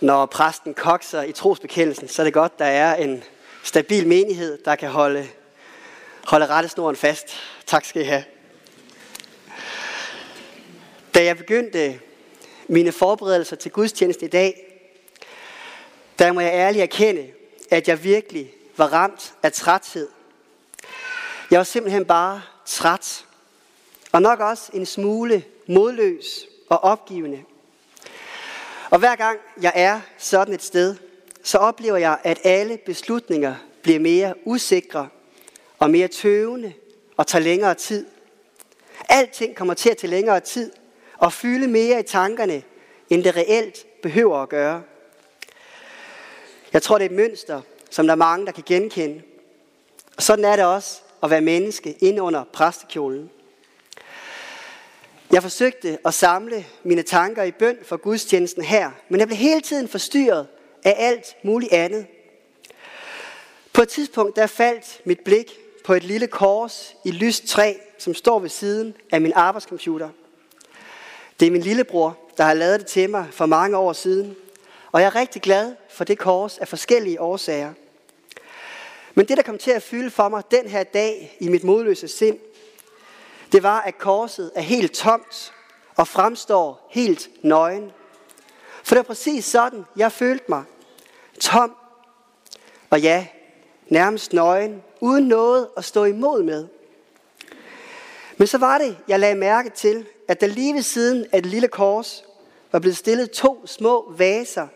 når præsten kokser i trosbekendelsen, så er det godt, der er en stabil menighed, der kan holde, holde rettesnoren fast. Tak skal I have. Da jeg begyndte mine forberedelser til gudstjeneste i dag, der må jeg ærligt erkende, at jeg virkelig var ramt af træthed. Jeg var simpelthen bare træt, og nok også en smule modløs og opgivende. Og hver gang jeg er sådan et sted, så oplever jeg, at alle beslutninger bliver mere usikre og mere tøvende og tager længere tid. Alting kommer til at tage længere tid og fylde mere i tankerne, end det reelt behøver at gøre. Jeg tror, det er et mønster, som der er mange, der kan genkende. Og sådan er det også at være menneske ind under præstekjolen. Jeg forsøgte at samle mine tanker i bøn for gudstjenesten her, men jeg blev hele tiden forstyrret af alt muligt andet. På et tidspunkt der faldt mit blik på et lille kors i lyst træ, som står ved siden af min arbejdscomputer. Det er min lillebror, der har lavet det til mig for mange år siden, og jeg er rigtig glad for det kors af forskellige årsager. Men det, der kom til at fylde for mig den her dag i mit modløse sind, det var, at korset er helt tomt og fremstår helt nøgen. For det var præcis sådan, jeg følte mig. Tom. Og ja, nærmest nøgen, uden noget at stå imod med. Men så var det, jeg lagde mærke til, at der lige ved siden af det lille kors var blevet stillet to små vaser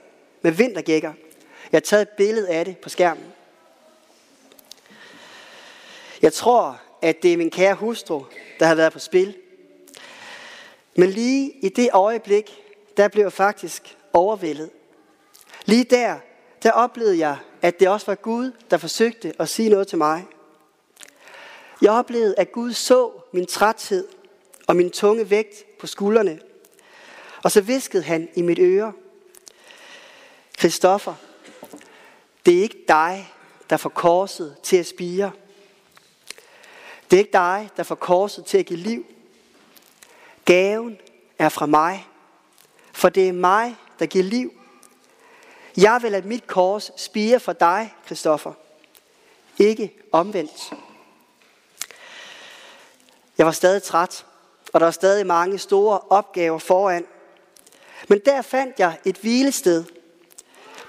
med vintergækker. Jeg har taget et billede af det på skærmen. Jeg tror, at det er min kære hustru, der har været på spil. Men lige i det øjeblik, der blev jeg faktisk overvældet. Lige der, der oplevede jeg, at det også var Gud, der forsøgte at sige noget til mig. Jeg oplevede, at Gud så min træthed og min tunge vægt på skuldrene. Og så viskede han i mit øre, Kristoffer, det er ikke dig, der får korset til at spire. Det er ikke dig, der får korset til at give liv. Gaven er fra mig, for det er mig, der giver liv. Jeg vil at mit kors spire for dig, Kristoffer. Ikke omvendt. Jeg var stadig træt, og der var stadig mange store opgaver foran. Men der fandt jeg et hvilested.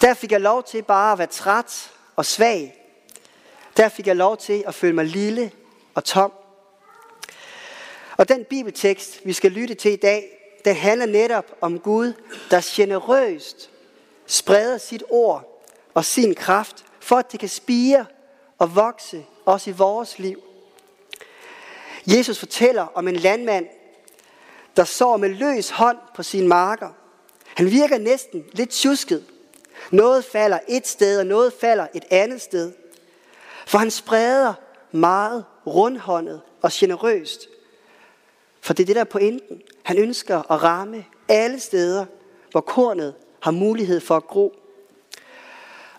Der fik jeg lov til bare at være træt og svag. Der fik jeg lov til at føle mig lille og tom. Og den bibeltekst, vi skal lytte til i dag, den handler netop om Gud, der generøst spreder sit ord og sin kraft, for at det kan spire og vokse også i vores liv. Jesus fortæller om en landmand, der sår med løs hånd på sine marker. Han virker næsten lidt tjusket. Noget falder et sted, og noget falder et andet sted. For han spreder meget rundhåndet og generøst. For det er det, der er pointen. Han ønsker at ramme alle steder, hvor kornet har mulighed for at gro.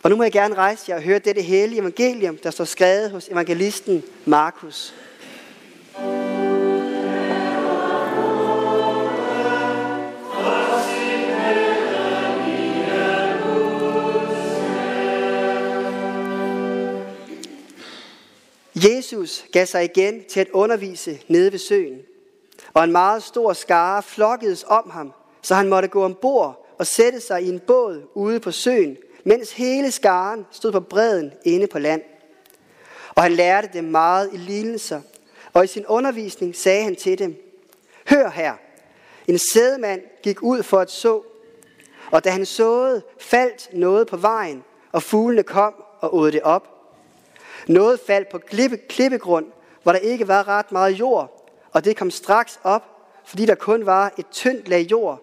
Og nu må jeg gerne rejse jer og høre dette hellige evangelium, der står skrevet hos evangelisten Markus. Jesus gav sig igen til at undervise nede ved søen, og en meget stor skare flokkedes om ham, så han måtte gå ombord og sætte sig i en båd ude på søen, mens hele skaren stod på bredden inde på land. Og han lærte dem meget i lignelser, og i sin undervisning sagde han til dem, Hør her, en sædemand gik ud for at så, og da han såede, faldt noget på vejen, og fuglene kom og åd det op. Noget faldt på klippe, klippegrund, hvor der ikke var ret meget jord, og det kom straks op, fordi der kun var et tyndt lag jord.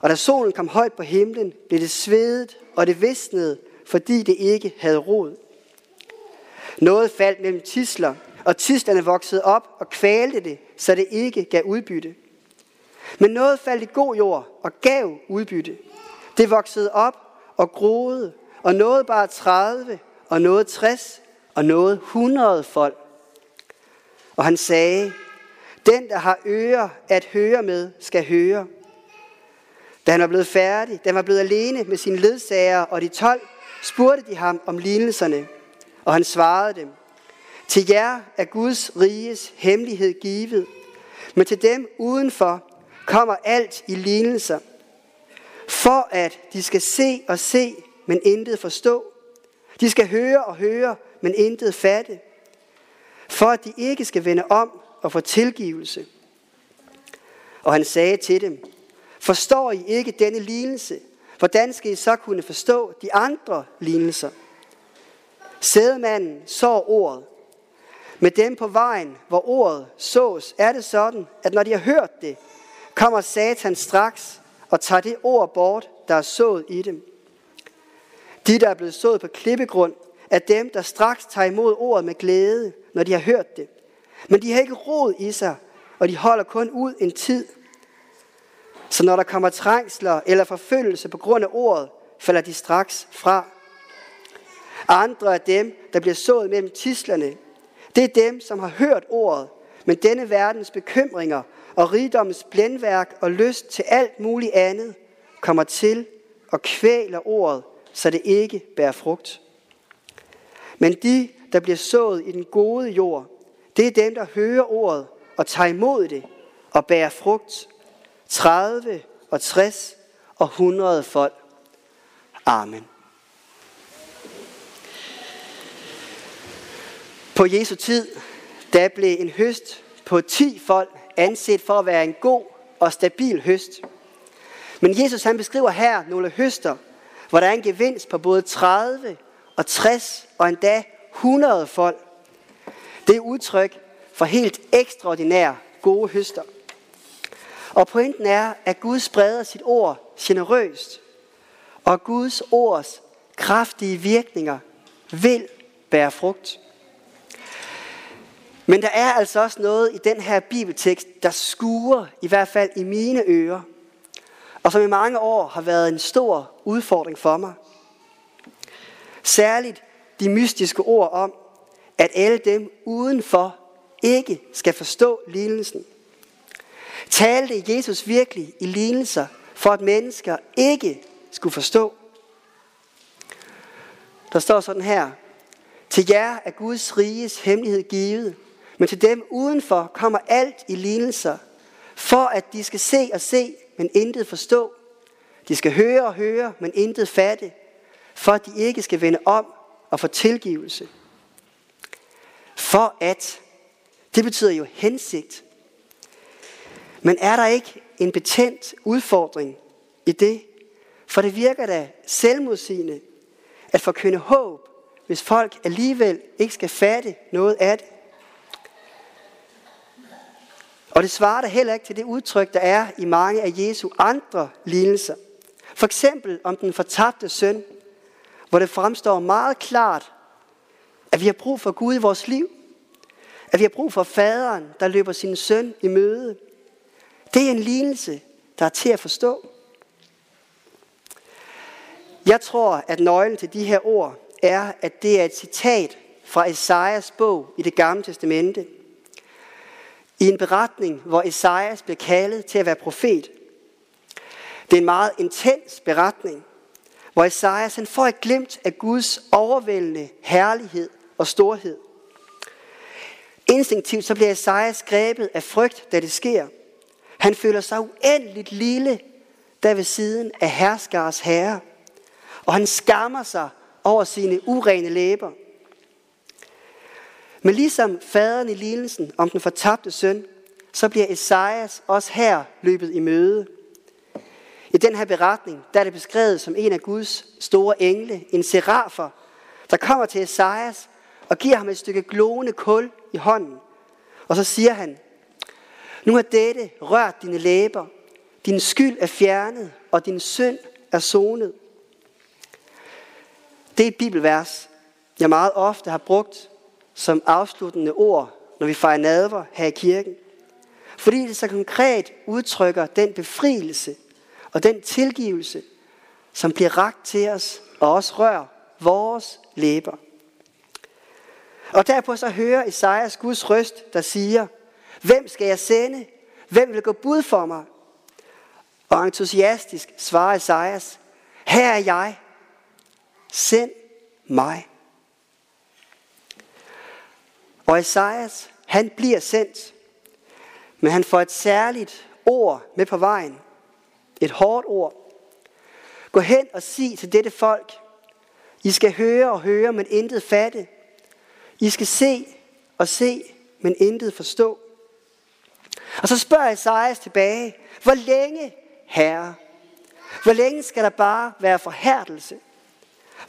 Og da solen kom højt på himlen, blev det svedet, og det visnede, fordi det ikke havde rod. Noget faldt mellem tisler, og tislerne voksede op og kvalte det, så det ikke gav udbytte. Men noget faldt i god jord og gav udbytte. Det voksede op og groede, og noget bare 30, og noget 60, og nåede 100 folk. Og han sagde, den der har ører at høre med, skal høre. Da han var blevet færdig, da han var blevet alene med sine ledsager og de tolv, spurgte de ham om lignelserne, og han svarede dem, til jer er Guds riges hemmelighed givet, men til dem udenfor kommer alt i lignelser, for at de skal se og se, men intet forstå. De skal høre og høre, men intet fatte. For at de ikke skal vende om og få tilgivelse. Og han sagde til dem, forstår I ikke denne lignelse? Hvordan skal I så kunne forstå de andre lignelser? Sædemanden så ordet. Med dem på vejen, hvor ordet sås, er det sådan, at når de har hørt det, kommer Satan straks og tager det ord bort, der er sået i dem. De, der er blevet sået på klippegrund, er dem, der straks tager imod ordet med glæde, når de har hørt det. Men de har ikke rod i sig, og de holder kun ud en tid. Så når der kommer trængsler eller forfølgelse på grund af ordet, falder de straks fra. Andre er dem, der bliver sået mellem tislerne. Det er dem, som har hørt ordet, men denne verdens bekymringer og rigdommens blændværk og lyst til alt muligt andet kommer til og kvæler ordet, så det ikke bærer frugt. Men de, der bliver sået i den gode jord, det er dem, der hører ordet og tager imod det og bærer frugt. 30 og 60 og 100 folk. Amen. På Jesu tid, der blev en høst på 10 folk anset for at være en god og stabil høst. Men Jesus han beskriver her nogle høster, hvor der er en gevinst på både 30 og 60 og endda 100 folk. Det er udtryk for helt ekstraordinære gode høster. Og pointen er, at Gud spreder sit ord generøst, og Guds ords kraftige virkninger vil bære frugt. Men der er altså også noget i den her bibeltekst, der skuer, i hvert fald i mine ører, og som i mange år har været en stor udfordring for mig. Særligt de mystiske ord om, at alle dem udenfor ikke skal forstå lignelsen. Talte Jesus virkelig i lignelser, for at mennesker ikke skulle forstå? Der står sådan her, til jer er Guds riges hemmelighed givet, men til dem udenfor kommer alt i lignelser, for at de skal se og se, men intet forstå. De skal høre og høre, men intet fatte, for at de ikke skal vende om og få tilgivelse. For at, det betyder jo hensigt. Men er der ikke en betændt udfordring i det? For det virker da selvmodsigende at forkynde håb, hvis folk alligevel ikke skal fatte noget af det. Og det svarer da heller ikke til det udtryk, der er i mange af Jesu andre lignelser. For eksempel om den fortabte søn, hvor det fremstår meget klart, at vi har brug for Gud i vores liv. At vi har brug for faderen, der løber sin søn i møde. Det er en lignelse, der er til at forstå. Jeg tror, at nøglen til de her ord er, at det er et citat fra Esajas bog i det gamle testamente – i en beretning, hvor Esajas blev kaldet til at være profet. Det er en meget intens beretning, hvor Esajas han får et glimt af Guds overvældende herlighed og storhed. Instinktivt så bliver Esajas grebet af frygt, da det sker. Han føler sig uendeligt lille der ved siden af herskars herre. Og han skammer sig over sine urene læber. Men ligesom faderen i lignelsen om den fortabte søn, så bliver Esajas også her løbet i møde. I den her beretning, der er det beskrevet som en af Guds store engle, en serafer, der kommer til Esajas og giver ham et stykke glående kul i hånden. Og så siger han, nu har dette rørt dine læber, din skyld er fjernet, og din synd er sonet. Det er et bibelvers, jeg meget ofte har brugt som afsluttende ord, når vi fejrer nadver her i kirken. Fordi det så konkret udtrykker den befrielse og den tilgivelse, som bliver ragt til os og også rører vores læber. Og derpå så hører Esajas Guds røst, der siger, Hvem skal jeg sende? Hvem vil gå bud for mig? Og entusiastisk svarer Esajas, her er jeg, send mig. Og Esajas, han bliver sendt, men han får et særligt ord med på vejen. Et hårdt ord. Gå hen og sig til dette folk, I skal høre og høre, men intet fatte. I skal se og se, men intet forstå. Og så spørger Esajas tilbage, hvor længe, herre? Hvor længe skal der bare være forhærdelse?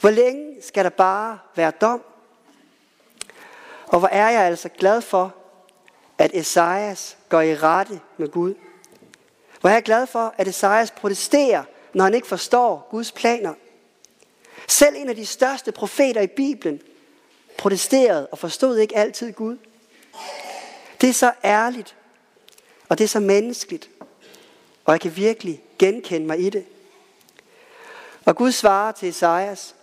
Hvor længe skal der bare være dom? Og hvor er jeg altså glad for, at Esajas går i rette med Gud. Hvor er jeg glad for, at Esajas protesterer, når han ikke forstår Guds planer. Selv en af de største profeter i Bibelen protesterede og forstod ikke altid Gud. Det er så ærligt, og det er så menneskeligt, og jeg kan virkelig genkende mig i det. Og Gud svarer til Esajas,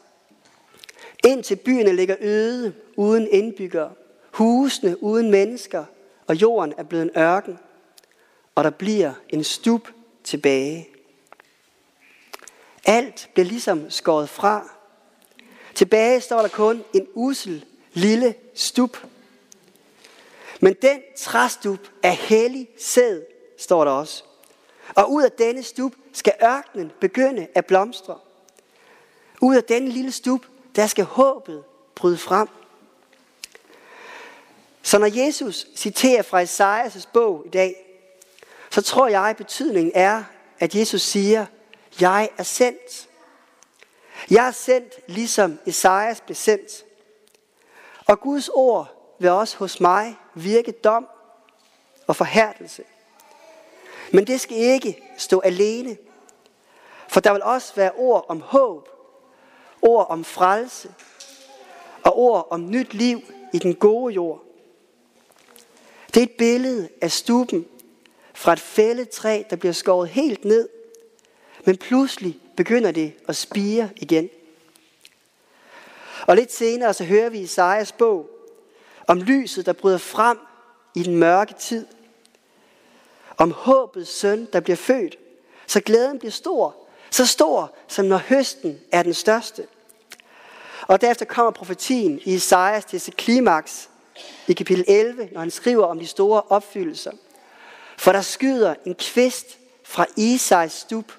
indtil byerne ligger øde uden indbyggere, husene uden mennesker, og jorden er blevet en ørken, og der bliver en stup tilbage. Alt bliver ligesom skåret fra. Tilbage står der kun en usel lille stup. Men den træstup er hellig sæd, står der også. Og ud af denne stup skal ørkenen begynde at blomstre. Ud af denne lille stup, der skal håbet bryde frem. Så når Jesus citerer fra Esajas bog i dag, så tror jeg, at betydningen er, at Jesus siger, jeg er sendt. Jeg er sendt, ligesom Esajas blev sendt. Og Guds ord vil også hos mig virke dom og forhærdelse. Men det skal ikke stå alene. For der vil også være ord om håb, ord om frelse og ord om nyt liv i den gode jord. Det er et billede af stuben fra et fælletræ, der bliver skåret helt ned, men pludselig begynder det at spire igen. Og lidt senere så hører vi Isaias bog om lyset, der bryder frem i den mørke tid. Om håbets søn, der bliver født, så glæden bliver stor. Så stor, som når høsten er den største. Og derefter kommer profetien i Isaias til sit klimaks i kapitel 11, når han skriver om de store opfyldelser. For der skyder en kvist fra Isais stup.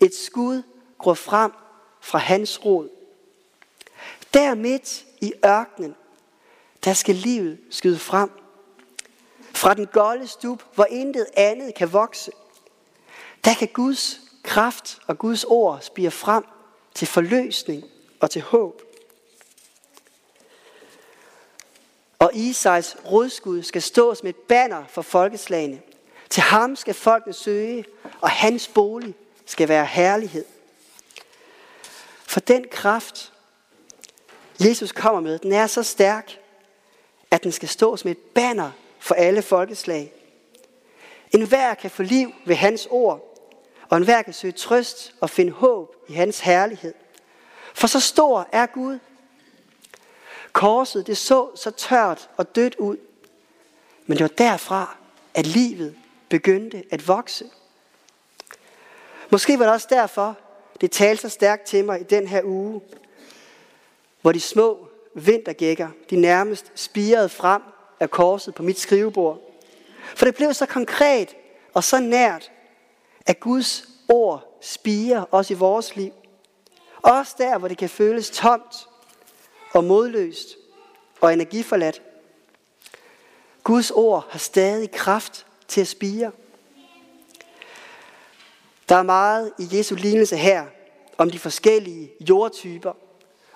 Et skud går frem fra hans rod. Der midt i ørkenen, der skal livet skyde frem. Fra den golde stup, hvor intet andet kan vokse. Der kan Guds kraft og Guds ord spire frem til forløsning og til håb. Og Isais rodskud skal stå som et banner for folkeslagene. Til ham skal folket søge, og hans bolig skal være herlighed. For den kraft, Jesus kommer med, den er så stærk, at den skal stå som et banner for alle folkeslag. En hver kan få liv ved hans ord, og en hver kan søge trøst og finde håb i hans herlighed. For så stor er Gud, Korset, det så så tørt og dødt ud. Men det var derfra, at livet begyndte at vokse. Måske var det også derfor, det talte så stærkt til mig i den her uge, hvor de små vintergækker, de nærmest spirede frem af korset på mit skrivebord. For det blev så konkret og så nært, at Guds ord spiger også i vores liv. Også der, hvor det kan føles tomt og modløst og energiforladt. Guds ord har stadig kraft til at spire. Der er meget i Jesu lignelse her om de forskellige jordtyper,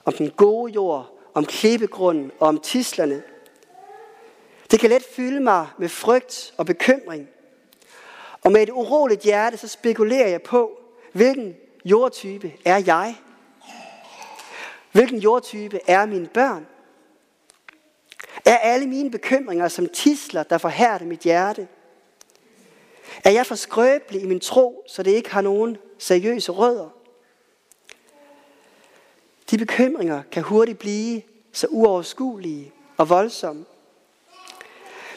om den gode jord, om klippegrunden og om tislerne. Det kan let fylde mig med frygt og bekymring. Og med et uroligt hjerte, så spekulerer jeg på, hvilken jordtype er jeg? Hvilken jordtype er mine børn? Er alle mine bekymringer som tisler, der forhærder mit hjerte? Er jeg for skrøbelig i min tro, så det ikke har nogen seriøse rødder? De bekymringer kan hurtigt blive så uoverskuelige og voldsomme.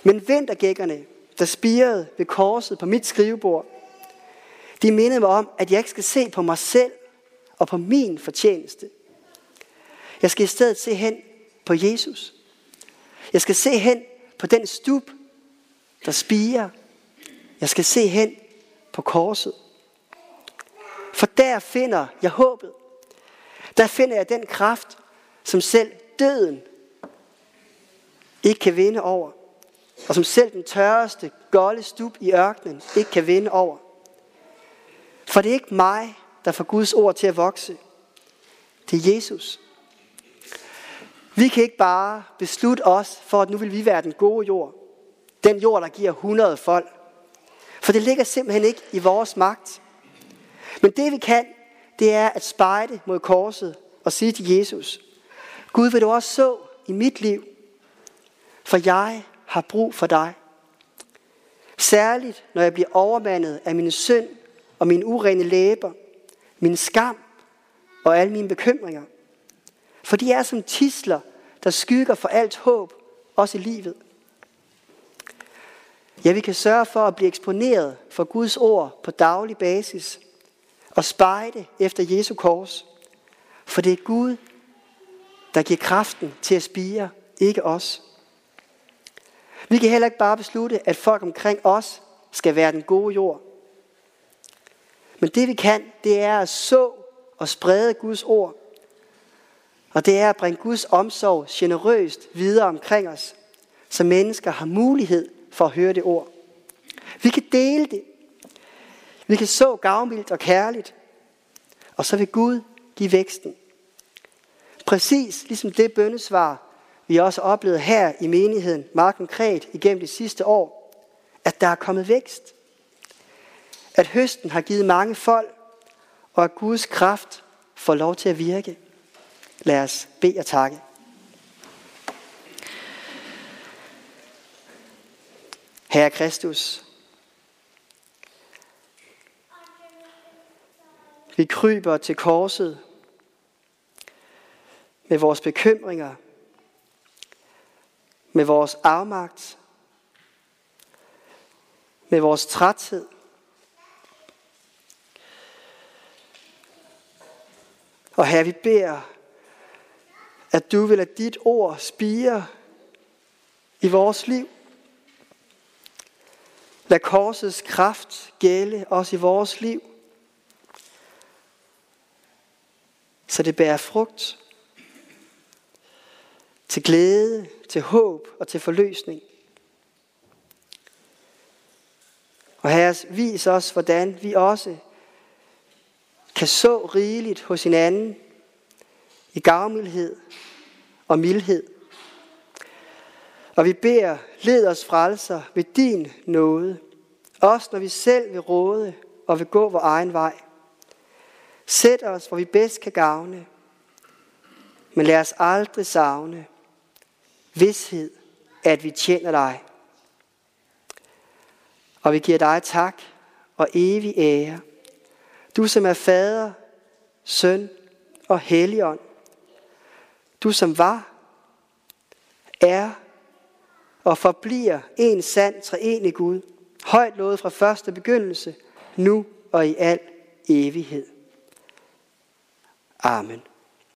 Men vintergækkerne, der spirede ved korset på mit skrivebord, De mindede mig om, at jeg ikke skal se på mig selv og på min fortjeneste. Jeg skal i stedet se hen på Jesus. Jeg skal se hen på den stub, der spiger. Jeg skal se hen på korset. For der finder jeg håbet. Der finder jeg den kraft, som selv døden ikke kan vinde over. Og som selv den tørreste, golde stub i ørkenen ikke kan vinde over. For det er ikke mig, der får Guds ord til at vokse. Det er Jesus. Vi kan ikke bare beslutte os for, at nu vil vi være den gode jord. Den jord, der giver 100 folk. For det ligger simpelthen ikke i vores magt. Men det vi kan, det er at spejde mod korset og sige til Jesus, Gud vil du også så i mit liv, for jeg har brug for dig. Særligt når jeg bliver overmandet af min synd og mine urene læber, min skam og alle mine bekymringer. For de er som tisler, der skygger for alt håb, også i livet. Ja, vi kan sørge for at blive eksponeret for Guds ord på daglig basis og spejde efter Jesu kors. For det er Gud, der giver kraften til at spire, ikke os. Vi kan heller ikke bare beslutte, at folk omkring os skal være den gode jord. Men det vi kan, det er at så og sprede Guds ord. Og det er at bringe Guds omsorg generøst videre omkring os, så mennesker har mulighed for at høre det ord. Vi kan dele det. Vi kan så gavmildt og kærligt. Og så vil Gud give væksten. Præcis ligesom det bøndesvar, vi også oplevet her i menigheden, meget konkret igennem de sidste år, at der er kommet vækst. At høsten har givet mange folk, og at Guds kraft får lov til at virke. Lad os bede og takke. Herre Kristus, vi kryber til korset med vores bekymringer, med vores afmagt, med vores træthed. Og her vi beder, at du vil lade dit ord spire i vores liv. Lad korsets kraft gælde også i vores liv. Så det bærer frugt til glæde, til håb og til forløsning. Og herre, vis os, hvordan vi også kan så rigeligt hos hinanden i gavmildhed og mildhed. Og vi beder, led os frelser ved din nåde, også når vi selv vil råde og vil gå vores egen vej. Sæt os, hvor vi bedst kan gavne, men lad os aldrig savne vidshed, at vi tjener dig. Og vi giver dig tak og evig ære. Du som er fader, søn og helligånd. Du som var, er og forbliver en sand treenig Gud, højt lovet fra første begyndelse, nu og i al evighed. Amen.